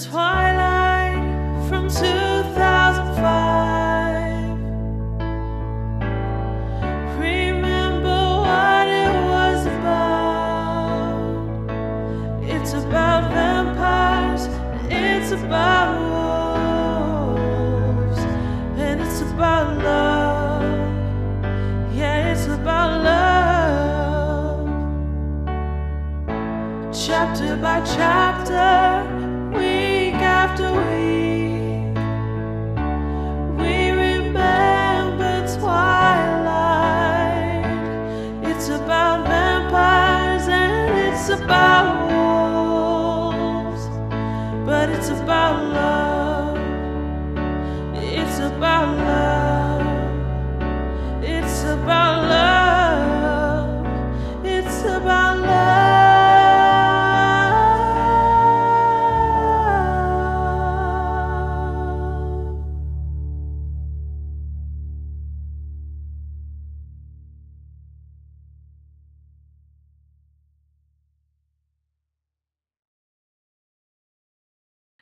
Twilight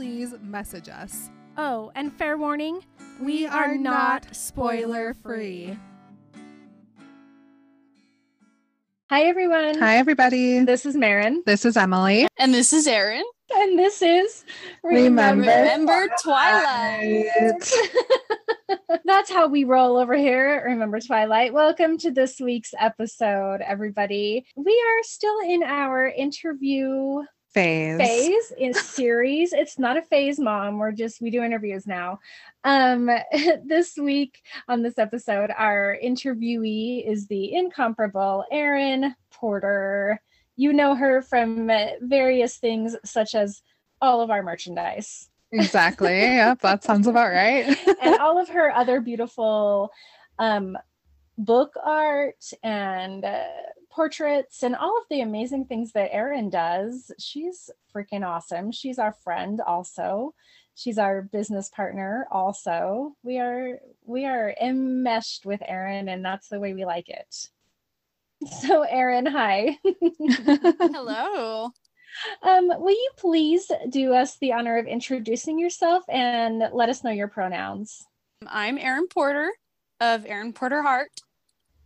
please message us. Oh, and fair warning, we, are, not spoiler free. Hi, everyone. Hi, everybody. This is Marin, This is Emily. And this is Erin. and this is Remember Remember Twilight. That's how we roll over here Remember Twilight. Welcome to this week's episode, everybody. We are still in our interview Phase. phase in series. It's not a phase, mom. We're just we do interviews now. Um, this week on this episode, our interviewee is the incomparable Erin Porter. You know her from various things such as all of our merchandise Exactly. yep, that sounds about right. and all of her other beautiful um, book art and uh, portraits and all of the amazing things that Erin does. She's freaking awesome. She's our friend also. She's our business partner also. We are we are enmeshed with Erin and that's the way we like it. So Erin, hi. Hello. um, will you please do us the honor of introducing yourself and let us know your pronouns? I'm Erin Porter of Erin Porter Art,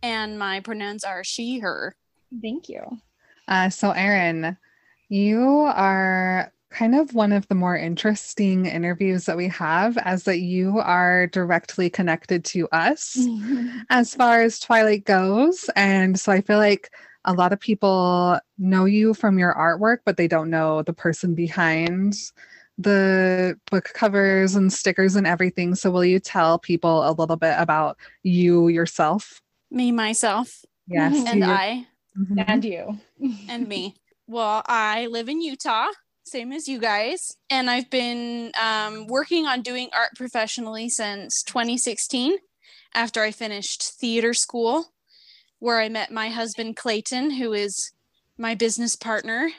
and my pronouns are she, her. Thank you. Uh, so, Erin, you are kind of one of the more interesting interviews that we have, as that you are directly connected to us as far as Twilight goes. And so I feel like a lot of people know you from your artwork, but they don't know the person behind the book covers and stickers and everything. So, will you tell people a little bit about you yourself? Me, myself, Yes. and you- I, Mhm. and you. and me. Well, I live in Utah, same as you guys, and I've been um, working on doing art professionally since 2016 after I finished theater school, where I met my husband, Clayton, who is my business partner.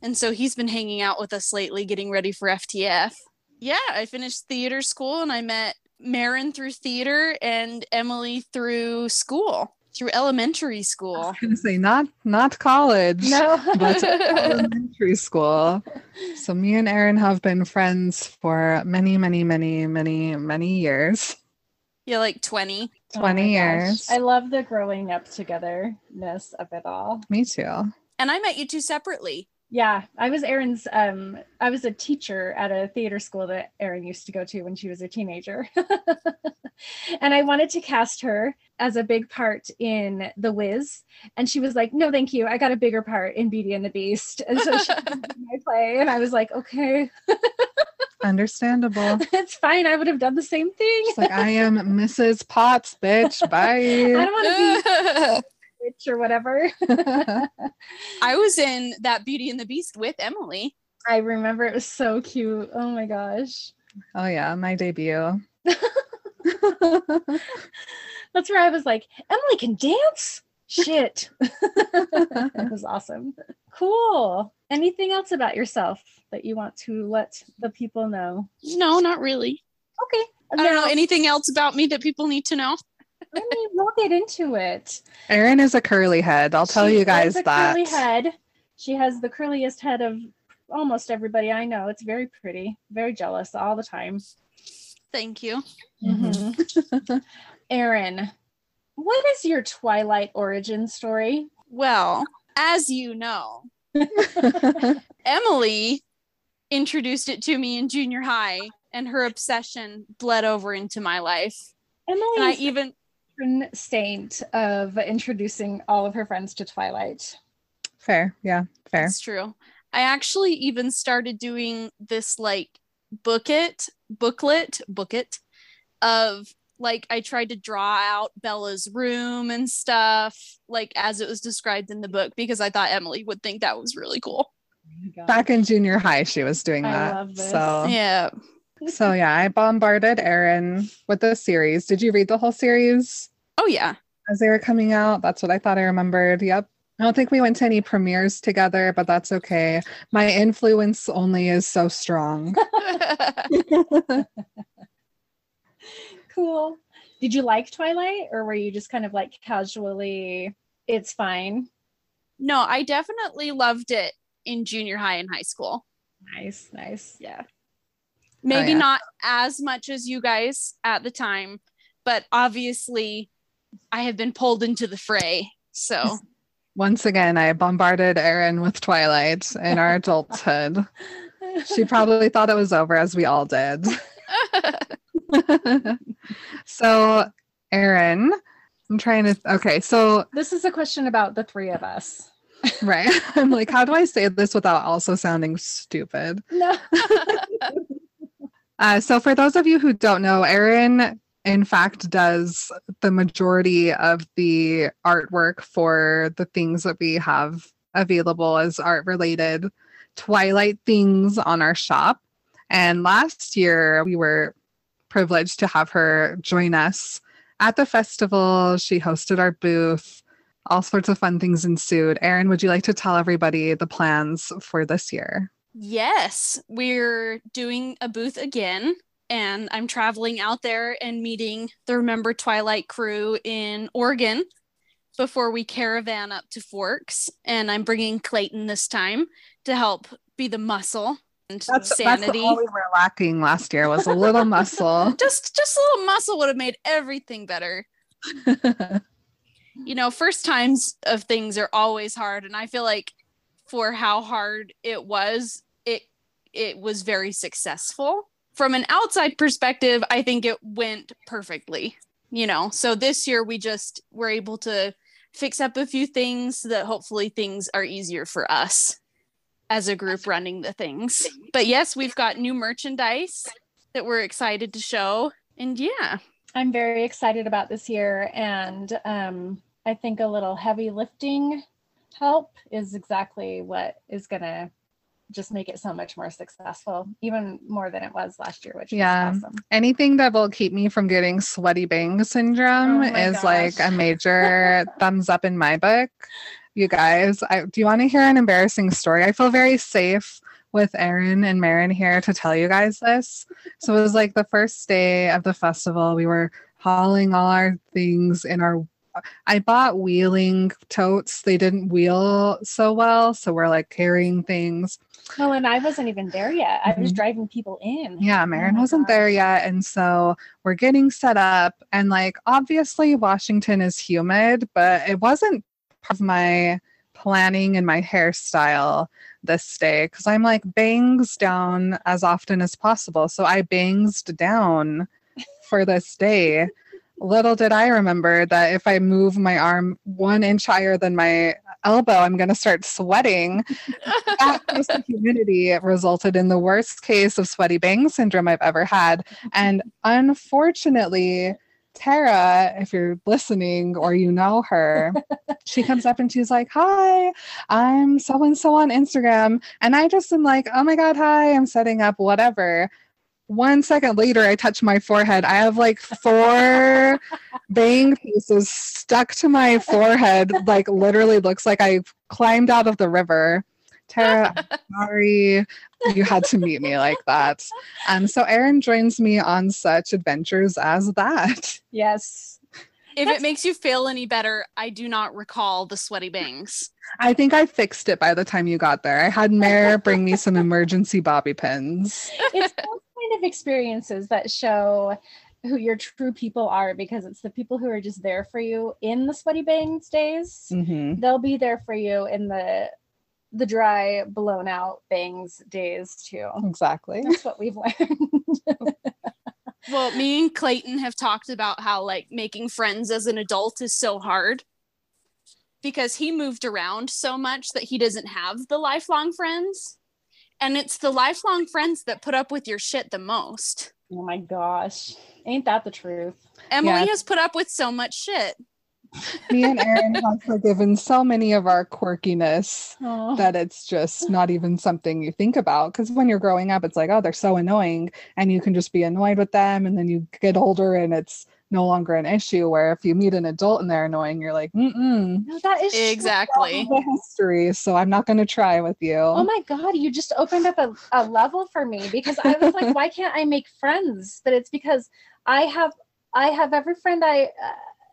And so he's been hanging out with us lately, getting ready for FTF. Yeah, I finished theater school and I met Marin through theater and Emily through school, through elementary I school. was gonna say not not college. No. But elementary school. So me and Erin have been friends for many, many, many, many, many years. Yeah, like 20. 20 20 years. I love the growing up togetherness of it all. Me too. And I met you two separately. Yeah, I was Erin's um I was a teacher at a theater school that Erin used to go to when she was a teenager. and I wanted to cast her as a big part in The Wiz and she was like, "No, thank you. I got a bigger part in Beauty and the Beast." And so she my play and I was like, "Okay, Understandable. it's fine. I would have done the same thing." It's like I am Mrs. Potts, bitch. I Bye. don't want to I or whatever. I was in that Beauty and the Beast with Emily. I remember it was so cute. Oh my gosh. Oh yeah, my debut. That's where I was like, Emily can dance? Shit. that was awesome. Cool. Anything else about yourself that you want to let the people know? No, not really. Okay. I don't know anything else about me that people need to know. I mean, we'll get into it. Erin is a curly head. I'll tell She you guys has a that. curly head. She has the curliest head of almost everybody I know. It's very pretty. Very jealous all the time. Thank you. Mhm. Erin, what is your Twilight origin story? Well, as you know, Emily introduced it to me in junior high, and her obsession bled over into my life. And I even patron saint of introducing all of her friends to Twilight. fair. Yeah, fair. That's true. I actually even started doing this like booklet, booklet, booklet of like I tried to draw out Bella's room and stuff, like as it was described in the book, because I thought Emily would think that was really cool. Oh Back in junior high, she was doing I that. love this. So Yeah. so yeah, I bombarded Erin with the series. Did you read the whole series Oh yeah. as they were coming out? That's what I thought I remembered. Yep. I don't think we went to any premieres together, but that's okay. My influence only is so strong. Cool. Did you like Twilight or were you just kind of like casually, it's fine? no, I definitely loved it in junior high and high school. Nice, nice. Yeah. Oh, Maybe yeah. not as much as you guys at the time, but obviously I have been pulled into the fray. So Once again, I bombarded Erin with Twilight in our adulthood. She probably thought it was over, as we all did. so, Erin, I'm trying to. Okay, so This is a question about the three of us. right, I'm like, how do I say this without also sounding stupid? No. Uh, so, for those of you who don't know, Erin, in fact, does the majority of the artwork for the things that we have available as art related Twilight things on our shop. And last year, we were privileged to have her join us at the festival. She hosted our booth. All sorts of fun things ensued. Erin, would you like to tell everybody the plans for this year? yes, we're doing a booth again. And I'm traveling out there and meeting the Remember Twilight crew in Oregon before we caravan up to Forks. And I'm bringing Clayton this time to help be the muscle and That's, sanity. that's all we were lacking last year was a little muscle. just just a little muscle would have made everything better. You know, first times of things are always hard, and I feel like for how hard it was, it it was very successful. From an outside perspective, I think it went perfectly. You know, so this year we just were able to fix up a few things so that hopefully things are easier for us as a group running the things. But yes, we've got new merchandise that we're excited to show. And yeah, I'm very excited about this year. And um, I think a little heavy lifting help is exactly what is going to just make it so much more successful, even more than it was last year, which Yeah. is awesome. Anything that will keep me from getting sweaty bang syndrome Oh is like a major thumbs up in my book. You guys, I, do you want to hear an embarrassing story? I feel very safe with Erin and Marin here to tell you guys this. So it was like the first day of the festival. We were hauling all our things in our I bought wheeling totes. They didn't wheel so well, so we're like carrying things. Well, and I wasn't even there yet. I was Mhm. driving people in. Yeah, Marin my wasn't there yet. And so we're getting set up. And like, obviously, Washington is humid, but it wasn't part of my planning and my hairstyle this day because I'm like bangs down as often as possible. So I bangsed down for this day. Little did I remember that if I move my arm one inch higher than my elbow, I'm going to start sweating that humidity resulted in the worst case of sweaty bang syndrome I've ever had. And unfortunately, Tara, if you're listening or you know her, she comes up and she's like, Hi, I'm so and so on Instagram. And I just am like, Oh my God, hi, I'm setting up whatever. One second later, I touch my forehead. I have like four bang pieces stuck to my forehead. Like literally looks like I climbed out of the river. Tara, sorry you had to meet me like that. And so Erin joins me on such adventures as that. Yes. If That's- it makes you feel any better, I do not recall the sweaty bangs. I think I fixed it by the time you got there. I had Mare bring me some emergency bobby pins. It's those kind of experiences that show who your true people are because it's the people who are just there for you in the sweaty bangs days. Mhm. They'll be there for you in the the dry, blown out bangs days too. Exactly. That's what we've learned. Well, me and Clayton have talked about how like making friends as an adult is so hard because he moved around so much that he doesn't have the lifelong friends. And it's the lifelong friends that put up with your shit the most. oh my gosh. Ain't that the truth? Emily Yeah. has put up with so much shit. Me and Erin have forgiven so many of our quirkiness Oh. that it's just not even something you think about. Because when you're growing up, it's like, oh, they're so annoying. And you can just be annoyed with them. And then you get older and it's no longer an issue. Where if you meet an adult and they're annoying, you're like, mm-mm. No, that is. Exactly. The history. So I'm not going to try with you. Oh my god, you just opened up a, a level for me because I was like, why can't I make friends? But it's because I have I have every friend I uh,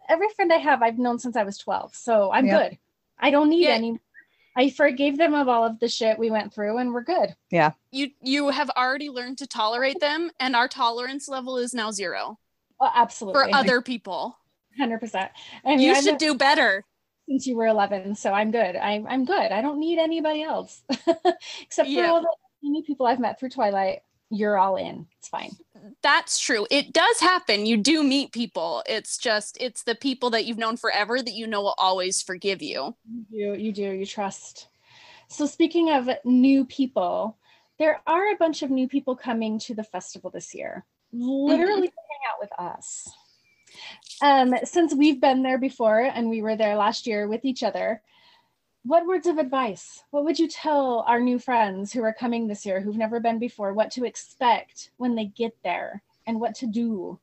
every friend I have I've known since I was 12. So I'm Yeah. good. I don't need Yeah. any I forgave them of all of the shit we went through and we're good. Yeah. You you have already learned to tolerate them and our tolerance level is now zero Oh, absolutely. for other people. 100%. I mean, You should do better. since you were 11, so I'm good. I, I'm good. I don't need anybody else except for Yeah. all the many people I've met through Twilight. You're all in. It's fine. That's true. It does happen. You do meet people. It's just it's the people that you've known forever that you know will always forgive you. You do, you do, you trust. So speaking of new people, there are a bunch of new people coming to the festival this year, literally out with us. Um, since we've been there before and we were there last year with each other, what words of advice? What would you tell our new friends who are coming this year who've never been before what to expect when they get there and what to do?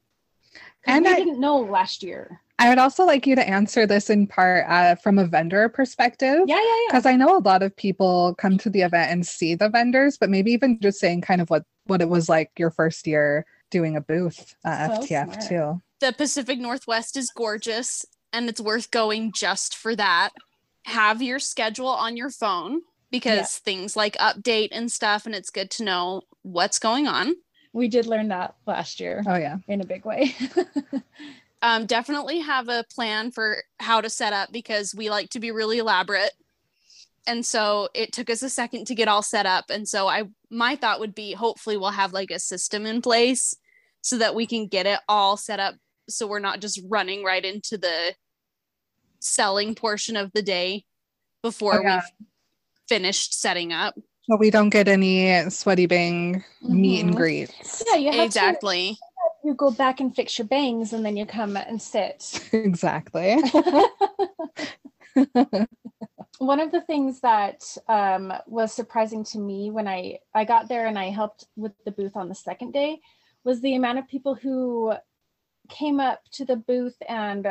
And I- didn't know last year. I would also like you to answer this in part uh, from a vendor perspective. Yeah, yeah, yeah. Because I know a lot of people come to the event and see the vendors, but maybe even just saying kind of what what it was like your first year doing a booth at So FTF smart. too. The Pacific Northwest is gorgeous and it's worth going just for that. Have your schedule on your phone because things like update and stuff and it's good to know what's going on. We did learn that last year Oh yeah. in a big way. um, definitely have a plan for how to set up because we like to be really elaborate and so it took us a second to get all set up and so i my thought would be hopefully we'll have like a system in place so that we can get it all set up so we're not just running right into the selling portion of the day before yeah. we've finished setting up So we don't get any sweaty bang meet and Mhm. greets. yeah, you have exactly to you go back and fix your bangs and then you come and sit. exactly. One of the things that um, was surprising to me when I, I got there and I helped with the booth on the second day was the amount of people who came up to the booth and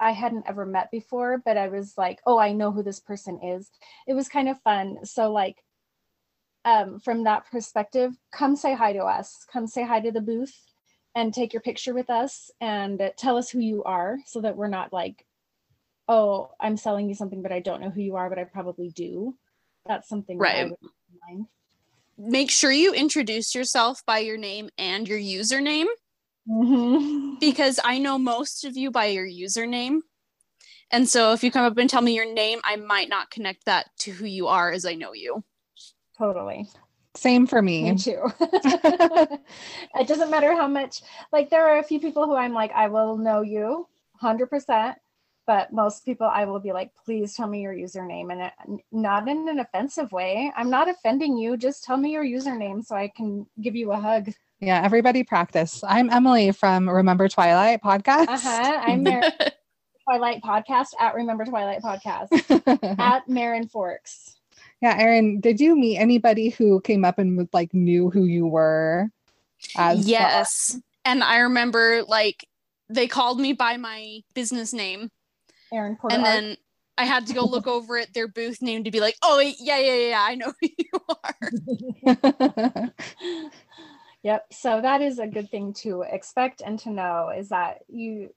I hadn't ever met before, but I was like, oh, I know who this person is. It was kind of fun. So, like, um, from that perspective, come say hi to us, come say hi to the booth and take your picture with us and tell us who you are so that we're not like, oh, I'm selling you something, but I don't know who you are, but I probably do. That's something that I Right. would mind. make sure you introduce yourself by your name and your username Mhm. because I know most of you by your username. And so if you come up and tell me your name, I might not connect that to who you are as I know you. Totally. Same for me. Me too. it doesn't matter how much, like, there are a few people who I'm like, I will know you 100%. But most people, I will be like, please tell me your username. And not in an offensive way. I'm not offending you. Just tell me your username so I can give you a hug. Yeah, everybody practice. I'm Emily from Remember Twilight podcast. Uh huh. I'm Mar- Twilight Podcast at Remember Twilight Podcast at Marin Forks. yeah, Erin, did you meet anybody who came up and was like knew who you were? as well. yes. And I remember like they called me by my business name Erin Porter. and then I had to go look over at their booth name to be like, oh yeah, yeah, yeah, I know who you are. Yep. So that is a good thing to expect and to know is that you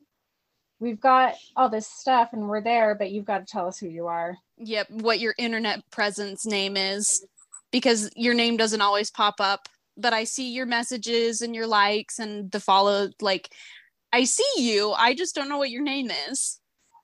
we've got all this stuff and we're there, but you've got to tell us who you are. Yep, what your internet presence name is because your name doesn't always pop up, but I see your messages and your likes and the follow like I see you. I just don't know what your name is.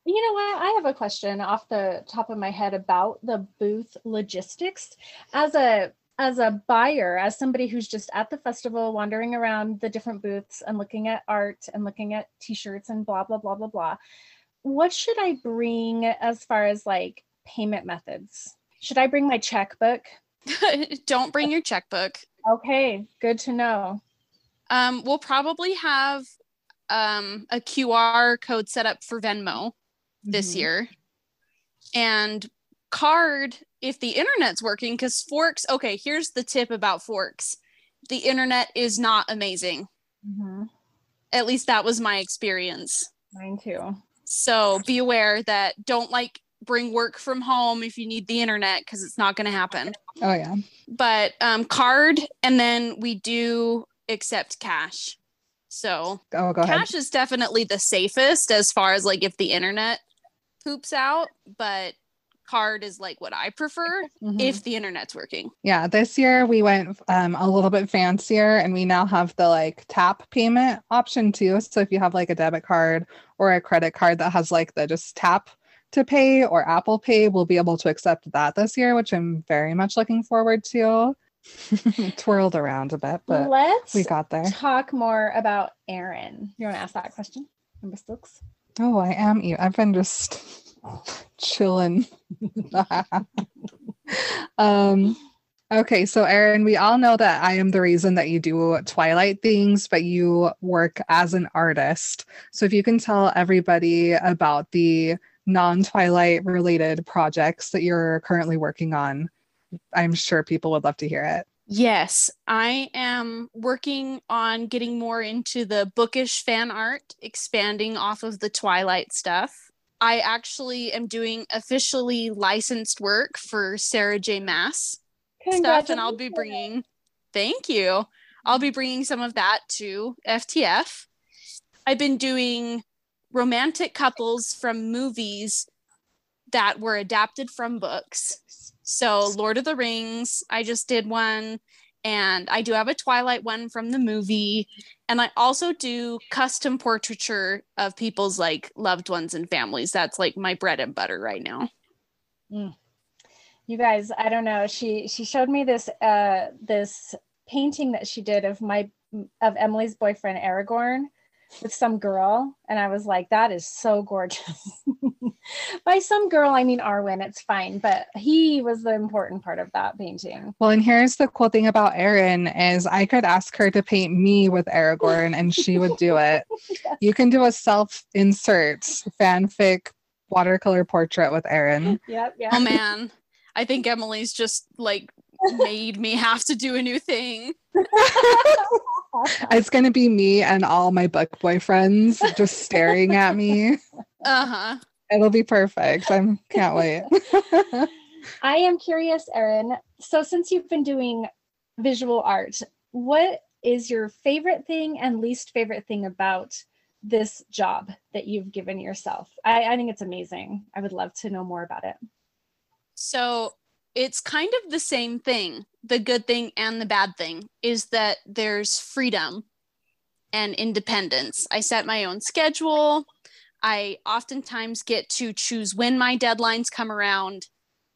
You know what? I have a question off the top of my head about the booth logistics. As a as a buyer, as somebody who's just at the festival wandering around the different booths and looking at art and looking at t-shirts and blah blah blah blah blah. What should I bring as far as like payment methods? Should I bring my checkbook? don't bring your checkbook. Okay, good to know. Um, we'll probably have um, a QR code set up for Venmo this Mhm. year. And card if the internet's working, because Forks, okay, here's the tip about Forks the internet is not amazing. Mhm. At least that was my experience. Mine too. So be aware that don't like bring work from home if you need the internet because it's not going to happen. oh yeah. But um, card, and then we do accept cash. So Oh, go ahead. cash is definitely the safest as far as like if the internet poops out, but card is like what I prefer Mhm. if the internet's working. Yeah, this year we went um, a little bit fancier and we now have the like tap payment option too. So if you have like a debit card or a credit card that has like the just tap to pay or Apple Pay, we'll be able to accept that this year, which I'm very much looking forward to. Twirled around a bit, but Let's we got there. talk more about Erin. You want to ask that question? Number six. Oh, I am you. I've been just chilling. um okay, so Erin, we all know that I am the reason that you do Twilight things, but you work as an artist. So if you can tell everybody about the non-Twilight related projects that you're currently working on, I'm sure people would love to hear it. Yes, I am working on getting more into the bookish fan art, expanding off of the Twilight stuff. I actually am doing officially licensed work for Sarah J. Maas stuff, and I'll be bringing, thank you. I'll be bringing some of that to FTF. I've been doing romantic couples from movies that were adapted from books. So, Lord of the Rings, I just did one, and I do have a Twilight one from the movie. And I also do custom portraiture of people's like loved ones and families. That's like my bread and butter right now. You guys, I don't know. She she showed me this uh this painting that she did of my of Emily's boyfriend Aragorn with some girl, and I was like, that is so gorgeous. By some girl, I mean Arwen. It's fine, but he was the important part of that painting. Well, and here's the cool thing about Erin is I could ask her to paint me with Aragorn and she would do it. Yes. You can do a self-insert fanfic watercolor portrait with Erin. Yep, yeah. Oh man, I think Emily's just like made me have to do a new thing. It's gonna be me and all my book boyfriends just staring at me. Uh huh. It'll be perfect. I can't wait. I am curious, Erin. So, since you've been doing visual art, what is your favorite thing and least favorite thing about this job that you've given yourself? I, I think it's amazing. I would love to know more about it. So it's kind of the same thing. The good thing and the bad thing is that there's freedom and independence. I set my own schedule. I oftentimes get to choose when my deadlines come around,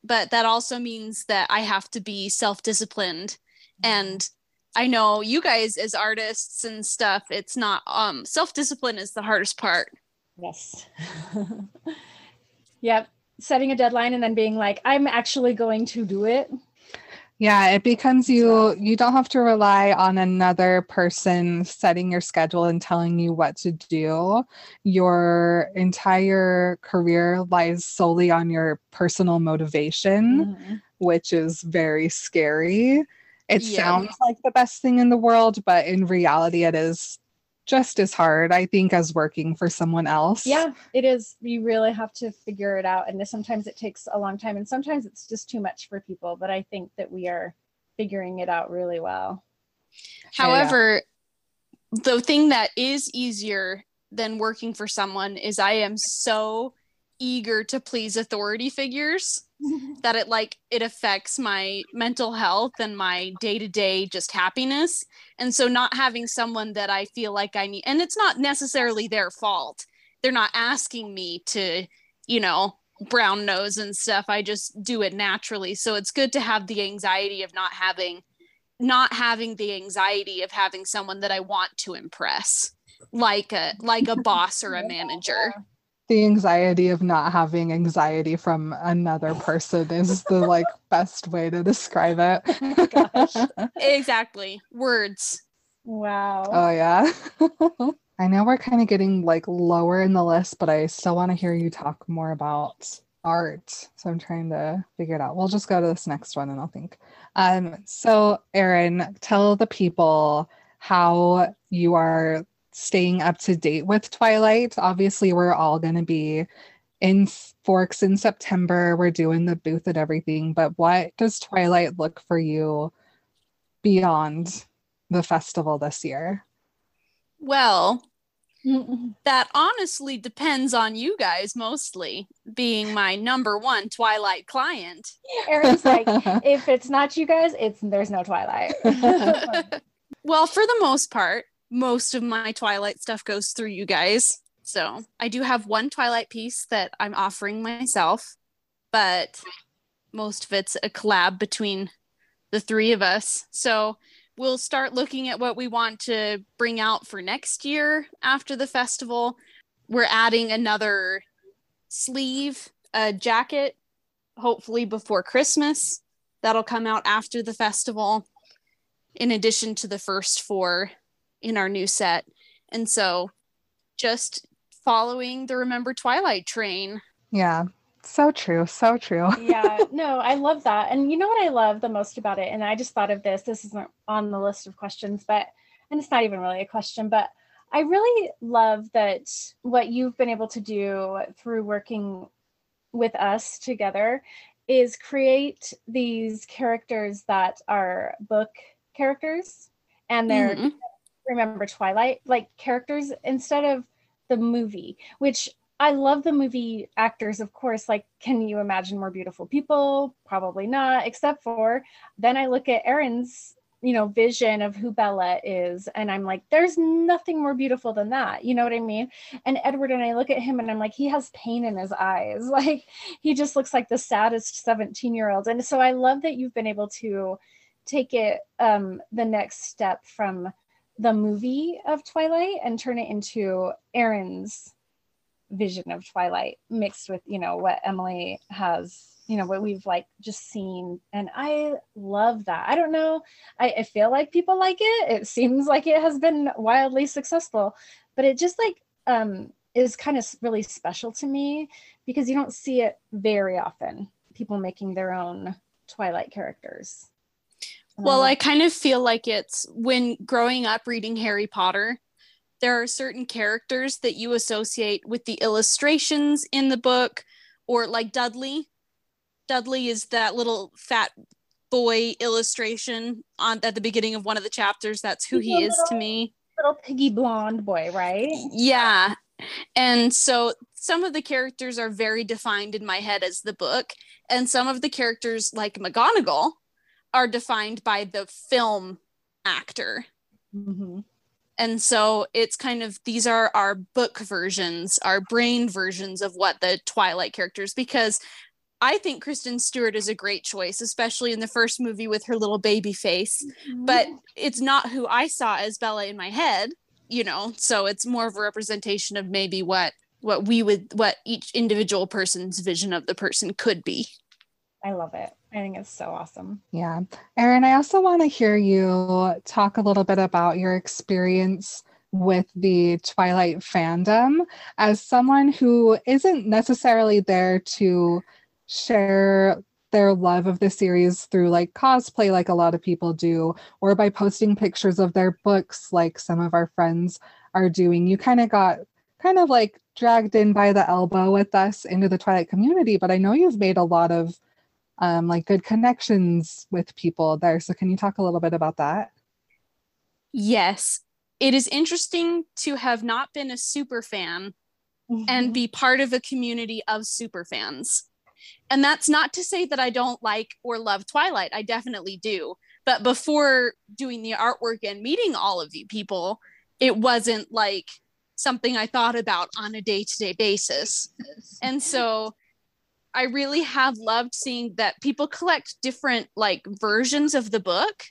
but that also means that I have to be self disciplined. And I know you guys, as artists and stuff, it's not, um, self discipline is the hardest part. Yes. yep. Setting a deadline and then being like, I'm actually going to do it. Yeah, it becomes you you don't have to rely on another person setting your schedule and telling you what to do. Your entire career lies solely on your personal motivation, Mhm. which is very scary. it Yeah. sounds like the best thing in the world, but in reality, it is just as hard, I think, as working for someone else. Yeah, it is. You really have to figure it out. And sometimes it takes a long time and sometimes it's just too much for people. But I think that we are figuring it out really well. However, the thing that is easier than working for someone is I am so eager to please authority figures that it like it affects my mental health and my day-to-day just happiness. And so not having someone that i feel like i need and it's not necessarily their fault. They're not asking me to you know brown nose and stuff. I just do it naturally. So it's good to have the anxiety of not having not having the anxiety of having someone that i want to impress like a like a boss or a manager the anxiety of not having anxiety from another person is the like best way to describe it. Gosh. exactly words Wow. oh yeah. I know we're kind of getting like lower in the list, but I still want to hear you talk more about art. So I'm trying to figure it out. We'll just go to this next one and I'll think. Um, so Erin, tell the people how you are staying up to date with Twilight. Obviously, we're all going to be in Forks in September. We're doing the booth and everything, but what does Twilight look for you beyond the festival this year? well that honestly depends on you guys mostly being my number one twilight client Erin's like, if it's not you guys, it's there's no Twilight. well for the most part most of my twilight stuff goes through you guys. So i do have one twilight piece that i'm offering myself but most of it's a collab between the three of us. So we'll start looking at what we want to bring out for next year after the festival. We're adding another sleeve a jacket hopefully before christmas. That'll come out after the festival in addition to the first four in our new set. And so just following the Remember Twilight train. yeah, so true. So true. yeah, no, I love that. And you know what I love the most about it? And I just thought of this. This isn't on the list of questions, but and it's not even really a question, but I really love that what you've been able to do through working with us together is create these characters that are book characters and they're Mhm. Remember Twilight, like characters instead of the movie, which I love the movie actors, of course. Like, can you imagine more beautiful people? Probably not, except for then I look at Erin's, you know, vision of who Bella is, and I'm like, there's nothing more beautiful than that. You know what I mean? And Edward and I look at him and I'm like, he has pain in his eyes. Like, he just looks like the saddest 17 year old. And so I love that you've been able to take it um the next step from the movie of Twilight and turn it into Erin's vision of Twilight mixed with, you know, what Emily has, you know, what we've like just seen. And I love that. I don't know. I, I feel like people like it. It seems like it has been wildly successful, but it just like um is kind of really special to me because you don't see it very often. People making their own Twilight characters. Well, Um, I kind of feel like it's when growing up reading Harry Potter, there are certain characters that you associate with the illustrations in the book, or like Dudley. Dudley is that little fat boy illustration on at the beginning of one of the chapters. That's who He's he is to me. little piggy blonde boy, right? Yeah. And so some of the characters are very defined in my head as the book, and some of the characters, like McGonagall, are defined by the film actor. Mm-hmm. And so it's kind of these are our book versions, our brain versions of what the Twilight characters, because I think Kristen Stewart is a great choice, especially in the first movie with her little baby face. But it's not who I saw as Bella in my head, you know. So it's more of a representation of maybe what what we would what each individual person's vision of the person could be. I love it. I think it's so awesome. Yeah. Erin, I also want to hear you talk a little bit about your experience with the Twilight fandom as someone who isn't necessarily there to share their love of the series through like cosplay, like a lot of people do, or by posting pictures of their books, like some of our friends are doing. You kind of got kind of like dragged in by the elbow with us into the Twilight community, but I know you've made a lot of um, like good connections with people there. So can you talk a little bit about that? Yes. It is interesting to have not been a super fan mm-hmm. and be part of a community of super fans. And that's not to say that I don't like or love Twilight. I definitely do. But before doing the artwork and meeting all of you people, it wasn't like something I thought about on a day to day basis. And so I really have loved seeing that people collect different like versions of the book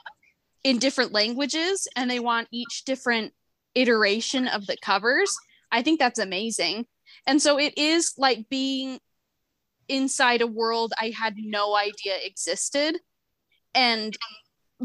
in different languages and they want each different iteration of the covers. I think that's amazing. And so it is like being inside a world I had no idea existed and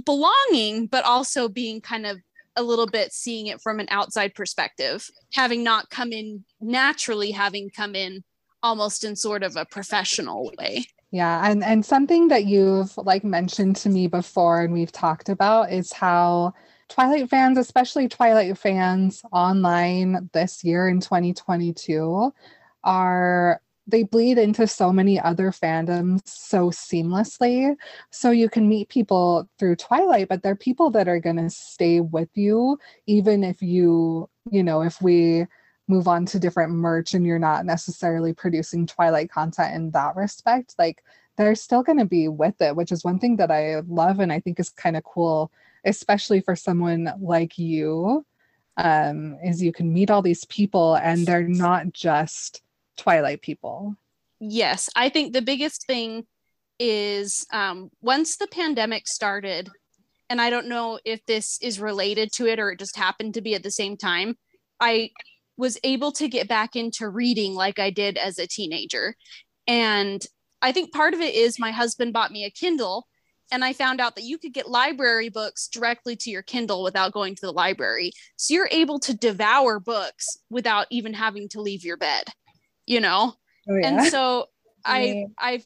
belonging, but also being kind of a little bit seeing it from an outside perspective, having not come in naturally, having come in almost in sort of a professional way. Yeah, and and something that you've like mentioned to me before and we've talked about is how Twilight fans, especially Twilight fans online this year in 2022 are they bleed into so many other fandoms so seamlessly. So you can meet people through Twilight, but they're people that are going to stay with you, even if you, you know, if we move on to different merch and you're not necessarily producing Twilight content in that respect. Like they're still going to be with it, which is one thing that I love and I think is kind of cool, especially for someone like you. Um, is you can meet all these people and they're not just Twilight people. Yes, I think the biggest thing is um, once the pandemic started, and I don't know if this is related to it or it just happened to be at the same time, I was able to get back into reading like I did as a teenager. And I think part of it is my husband bought me a Kindle and I found out that you could get library books directly to your Kindle without going to the library. So you're able to devour books without even having to leave your bed you know oh, yeah. and so i i've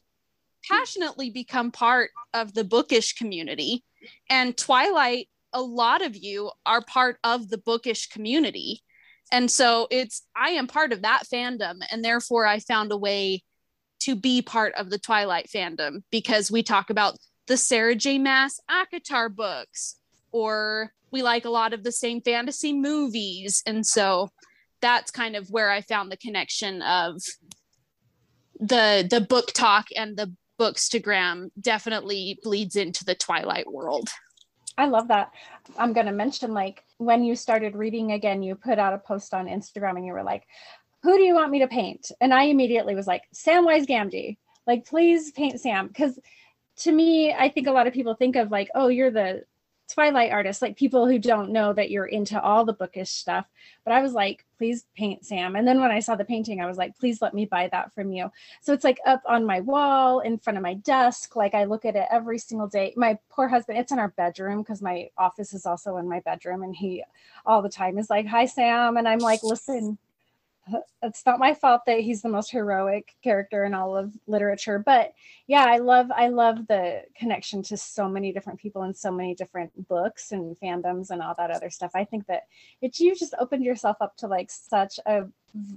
passionately become part of the bookish community and twilight a lot of you are part of the bookish community and so it's i am part of that fandom and therefore i found a way to be part of the twilight fandom because we talk about the sarah j maas ACOTAR books or we like a lot of the same fantasy movies and so that's kind of where I found the connection of the the book talk and the bookstagram definitely bleeds into the Twilight world. I love that. I'm going to mention like when you started reading again, you put out a post on Instagram and you were like, "Who do you want me to paint?" And I immediately was like, "Samwise Gamgee." Like, please paint Sam because to me, I think a lot of people think of like, "Oh, you're the Twilight artists, like people who don't know that you're into all the bookish stuff. But I was like, please paint Sam. And then when I saw the painting, I was like, please let me buy that from you. So it's like up on my wall in front of my desk. Like I look at it every single day. My poor husband, it's in our bedroom because my office is also in my bedroom. And he all the time is like, hi, Sam. And I'm like, listen, it's not my fault that he's the most heroic character in all of literature but yeah i love i love the connection to so many different people and so many different books and fandoms and all that other stuff i think that it you just opened yourself up to like such a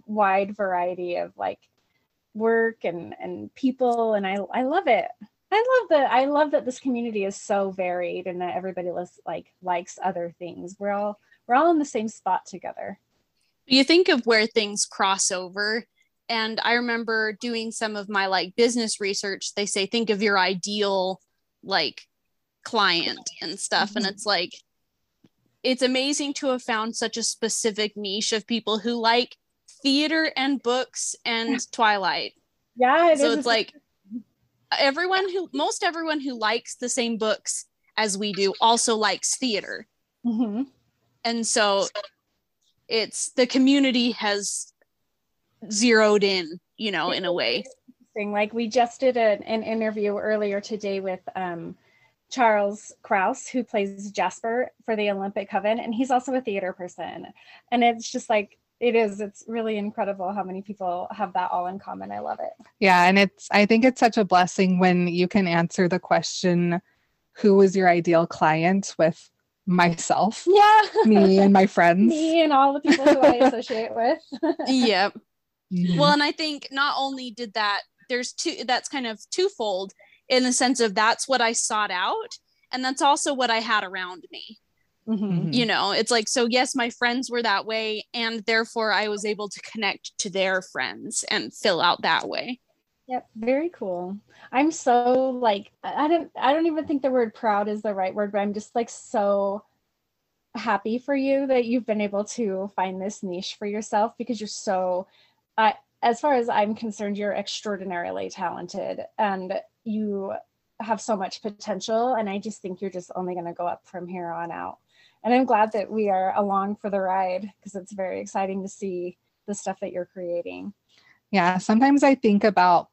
wide variety of like work and and people and i i love it I love that. I love that this community is so varied and that everybody lists, like likes other things. We're all we're all in the same spot together you think of where things cross over and i remember doing some of my like business research they say think of your ideal like client and stuff mm-hmm. and it's like it's amazing to have found such a specific niche of people who like theater and books and twilight yeah it so it's like everyone who most everyone who likes the same books as we do also likes theater mm-hmm. and so it's the community has zeroed in you know in a way like we just did a, an interview earlier today with um, charles kraus who plays jasper for the olympic coven and he's also a theater person and it's just like it is. It's really incredible how many people have that all in common. I love it. Yeah. And it's, I think it's such a blessing when you can answer the question, who is your ideal client with myself, Yeah. me and my friends. Me and all the people who I associate with. yep. Mhm. Well, and I think not only did that, there's two, that's kind of twofold in the sense of that's what I sought out. And that's also what I had around me. Mhm. Mhm. You know, it's like, so yes, my friends were that way. And therefore I was able to connect to their friends and fill out that way. Yep, very cool. I'm so like I don't I don't even think the word proud is the right word, but I'm just like so happy for you that you've been able to find this niche for yourself because you're so I as far as I'm concerned, you're extraordinarily talented and you have so much potential and I just think you're just only going to go up from here on out. And I'm glad that we are along for the ride because it's very exciting to see the stuff that you're creating. Yeah, sometimes I think about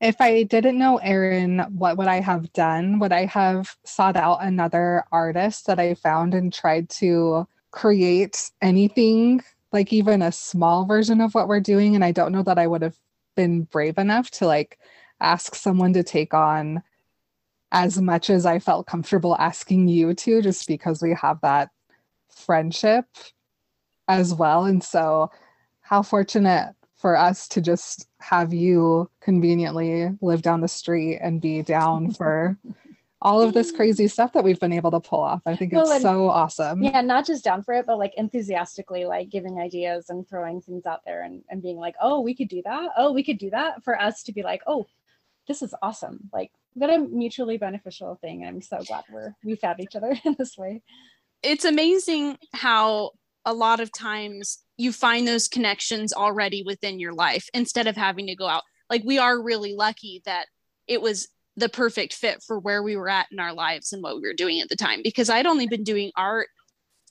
if I didn't know Erin, what would I have done? Would I have sought out another artist that I found and tried to create anything, like even a small version of what we're doing? And I don't know that I would have been brave enough to like ask someone to take on as much as I felt comfortable asking you to, just because we have that friendship as well. And so, how fortunate for us to just have you conveniently live down the street and be down for all of this crazy stuff that we've been able to pull off. I think Well, it's and- so awesome. yeah not just down for it but like enthusiastically like giving ideas and throwing things out there and, and being like oh we could do that. Oh we could do that. For us to be like oh this is awesome. Like what a mutually beneficial thing. I'm so glad we're we found each other in this way. It's amazing how a lot of times you find those connections already within your life instead of having to go out. Like we are really lucky that it was the perfect fit for where we were at in our lives and what we were doing at the time because I'd only been doing art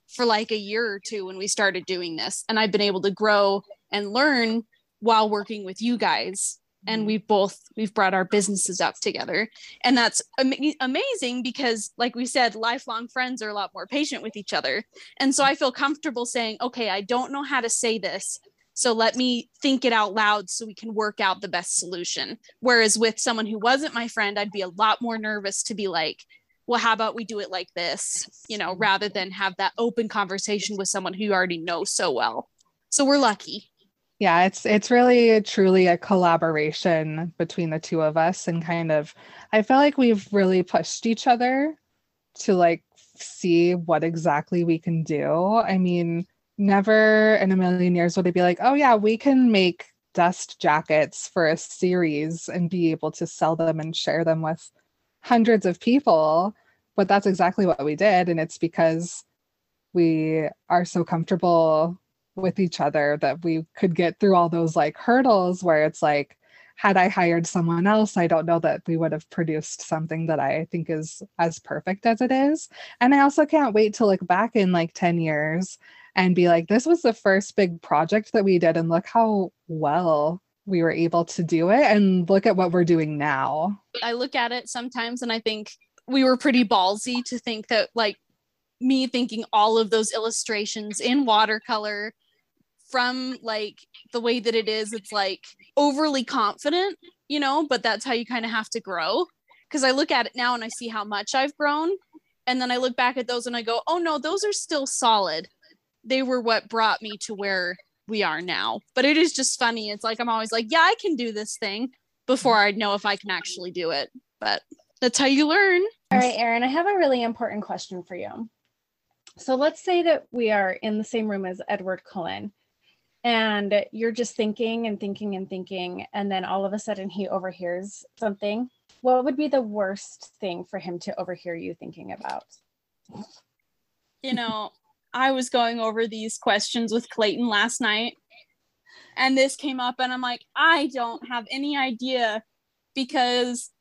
for like a year or two when we started doing this and I've been able to grow and learn while working with you guys and mm-hmm. we've both we've brought our businesses up together. And that's ama- amazing because like we said lifelong friends are a lot more patient with each other. And so i feel comfortable saying okay i don't know how to say this so let me think it out loud so we can work out the best solution. Whereas with someone who wasn't my friend i'd be a lot more nervous to be like well how about we do it like this? You know rather than have that open conversation with someone who you already know so well. So we're lucky yeah it's it's really truly a collaboration between the two of us and kind of i feel like we've really pushed each other to like see what exactly we can do. I mean never in a million years would it be like oh yeah we can make dust jackets for a series and be able to sell them and share them with hundreds of people but that's exactly what we did and it's because we are so comfortable with each other that we could get through all those like hurdles where it's like had I hired someone else, I don't know that we would have produced something that I think is as perfect as it is. And I also can't wait to look back in like 10 years and be like, this was the first big project that we did. And look how well we were able to do it. And look at what we're doing now. I look at it sometimes and I think we were pretty ballsy to think that like me thinking all of those illustrations in watercolor from like the way that it is it's like overly confident you know but that's how you kind of have to grow. Because i look at it now and i see how much i've grown and then i look back at those and i go oh no those are still solid. They were what brought me to where we are now. But it is just funny. It's like i'm always like yeah i can do this thing before i know if i can actually do it. But that's how you learn. All right Erin i have a really important question for you. So let's say that we are in the same room as edward cullen and you're just thinking and thinking and thinking and then all of a sudden he overhears something. What would be the worst thing for him to overhear you thinking about? You know i was going over these questions with clayton last night and this came up and i'm like i don't have any idea because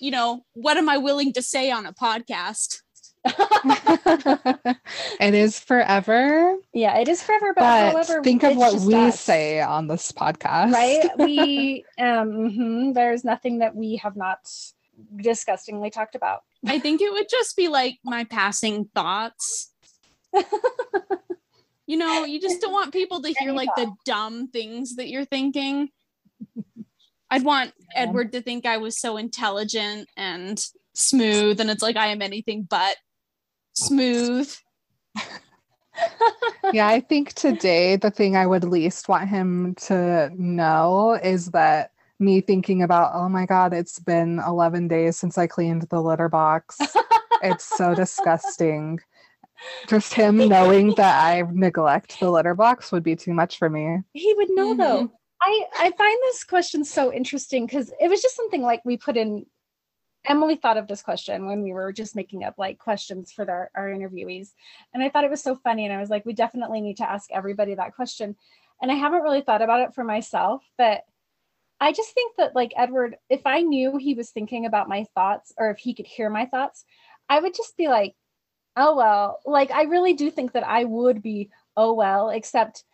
you know what am i willing to say on a podcast it is forever. yeah it is forever but, But however think of what we us, say on this podcast. right we um mhm, there's nothing that we have not disgustingly talked about i think it would just be like my passing thoughts You know, you just don't want people to hear like the dumb things that you're thinking. I'd want Edward to think I was so intelligent and smooth, and it's like I am anything but smooth. yeah, I think today the thing I would least want him to know is that me thinking about, oh my God, it's been 11 days since I cleaned the litter box. it's so disgusting. Just him knowing that I neglect the litter box would be too much for me. he would know Mhm. though. I I find this question so interesting because it was just something like we put in. Emily thought of this question when we were just making up like questions for their, our interviewees, and I thought it was so funny. And I was like, we definitely need to ask everybody that question. And I haven't really thought about it for myself, but I just think that like Edward, if I knew he was thinking about my thoughts or if he could hear my thoughts, I would just be like, oh well. Like I really do think that I would be oh well, except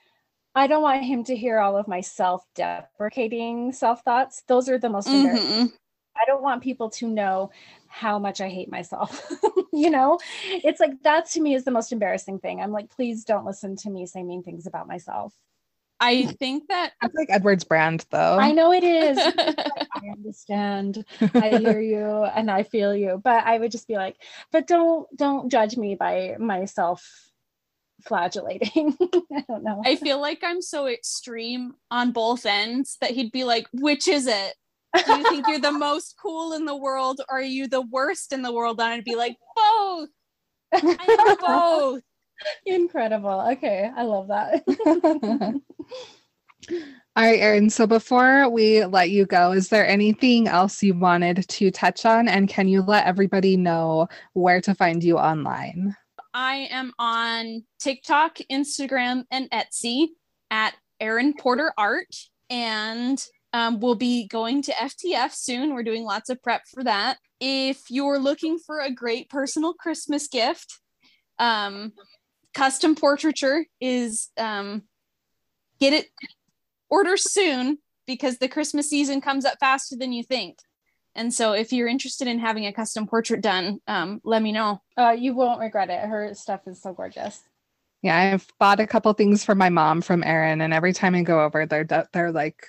I don't want him to hear all of my self-deprecating self-thoughts. Those are the most mm-hmm. embarrassing. I don't want people to know how much I hate myself. you know, it's like that to me is the most embarrassing thing. I'm like, please don't listen to me say mean things about myself. I think that That's like Edward's brand, though. I know it is. I understand. I hear you and I feel you. But I would just be like, but don't don't judge me by myself flagellating. I don't know. I feel like I'm so extreme on both ends that he'd be like, which is it? Do you think you're the most cool in the world or are you the worst in the world? And I'd be like, both. I am both. Incredible. Okay. I love that. All right, Erin. So before we let you go, is there anything else you wanted to touch on? And can you let everybody know where to find you online? I am on TikTok, Instagram, and Etsy at Erin Porter Art. And um, we'll be going to FTF soon. We're doing lots of prep for that. If you're looking for a great personal Christmas gift, um, custom portraiture is um, get it order soon because the Christmas season comes up faster than you think. And so if you're interested in having a custom portrait done, um, let me know. uh, you won't regret it. Her stuff is so gorgeous. Yeah, I've bought a couple things for my mom from Erin, and every time I go over, they're they're like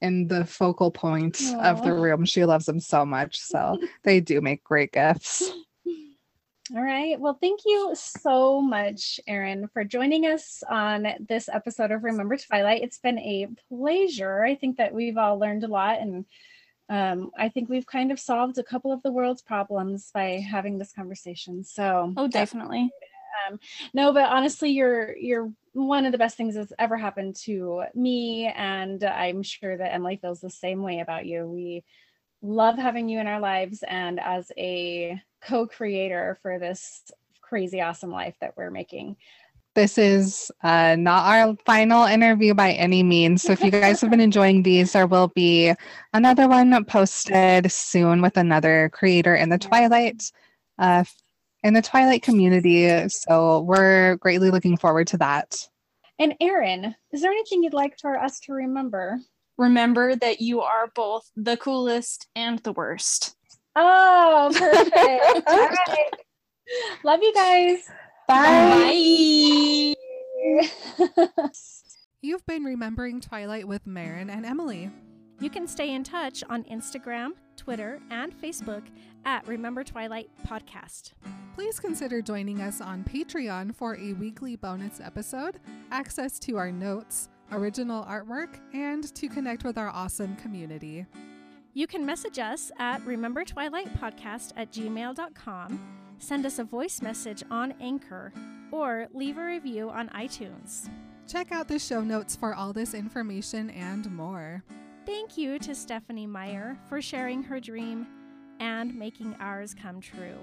in the focal point of the room. She loves them so much, so they do make great gifts. All right. Well, thank you so much, Erin, for joining us on this episode of Remember Twilight. It's been a pleasure. I think that we've all learned a lot, and um, I think we've kind of solved a couple of the world's problems by having this conversation. So, Oh, definitely. no, but honestly, you're you're one of the best things that's ever happened to me, and I'm sure that Emily feels the same way about you. We love having you in our lives, and as a co-creator for this crazy awesome life that we're making. This is uh, not our final interview by any means. So if you guys have been enjoying these, there will be another one posted soon with another creator in the Twilight, uh, in the Twilight community. So we're greatly looking forward to that. And Erin, is there anything you'd like for us to remember? Remember that you are both the coolest and the worst. Oh, perfect. All right. Love you guys. Bye. You've been remembering Twilight with Marin and Emily. You can stay in touch on Instagram, Twitter, and Facebook at Remember Twilight Podcast. Please consider joining us on Patreon for a weekly bonus episode, access to our notes, original artwork, and to connect with our awesome community. You can message us at Remember Twilight Podcast at gmail.com, send us a voice message on Anchor, or leave a review on iTunes. Check out the show notes for all this information and more. Thank you to Stephenie Meyer for sharing her dream and making ours come true.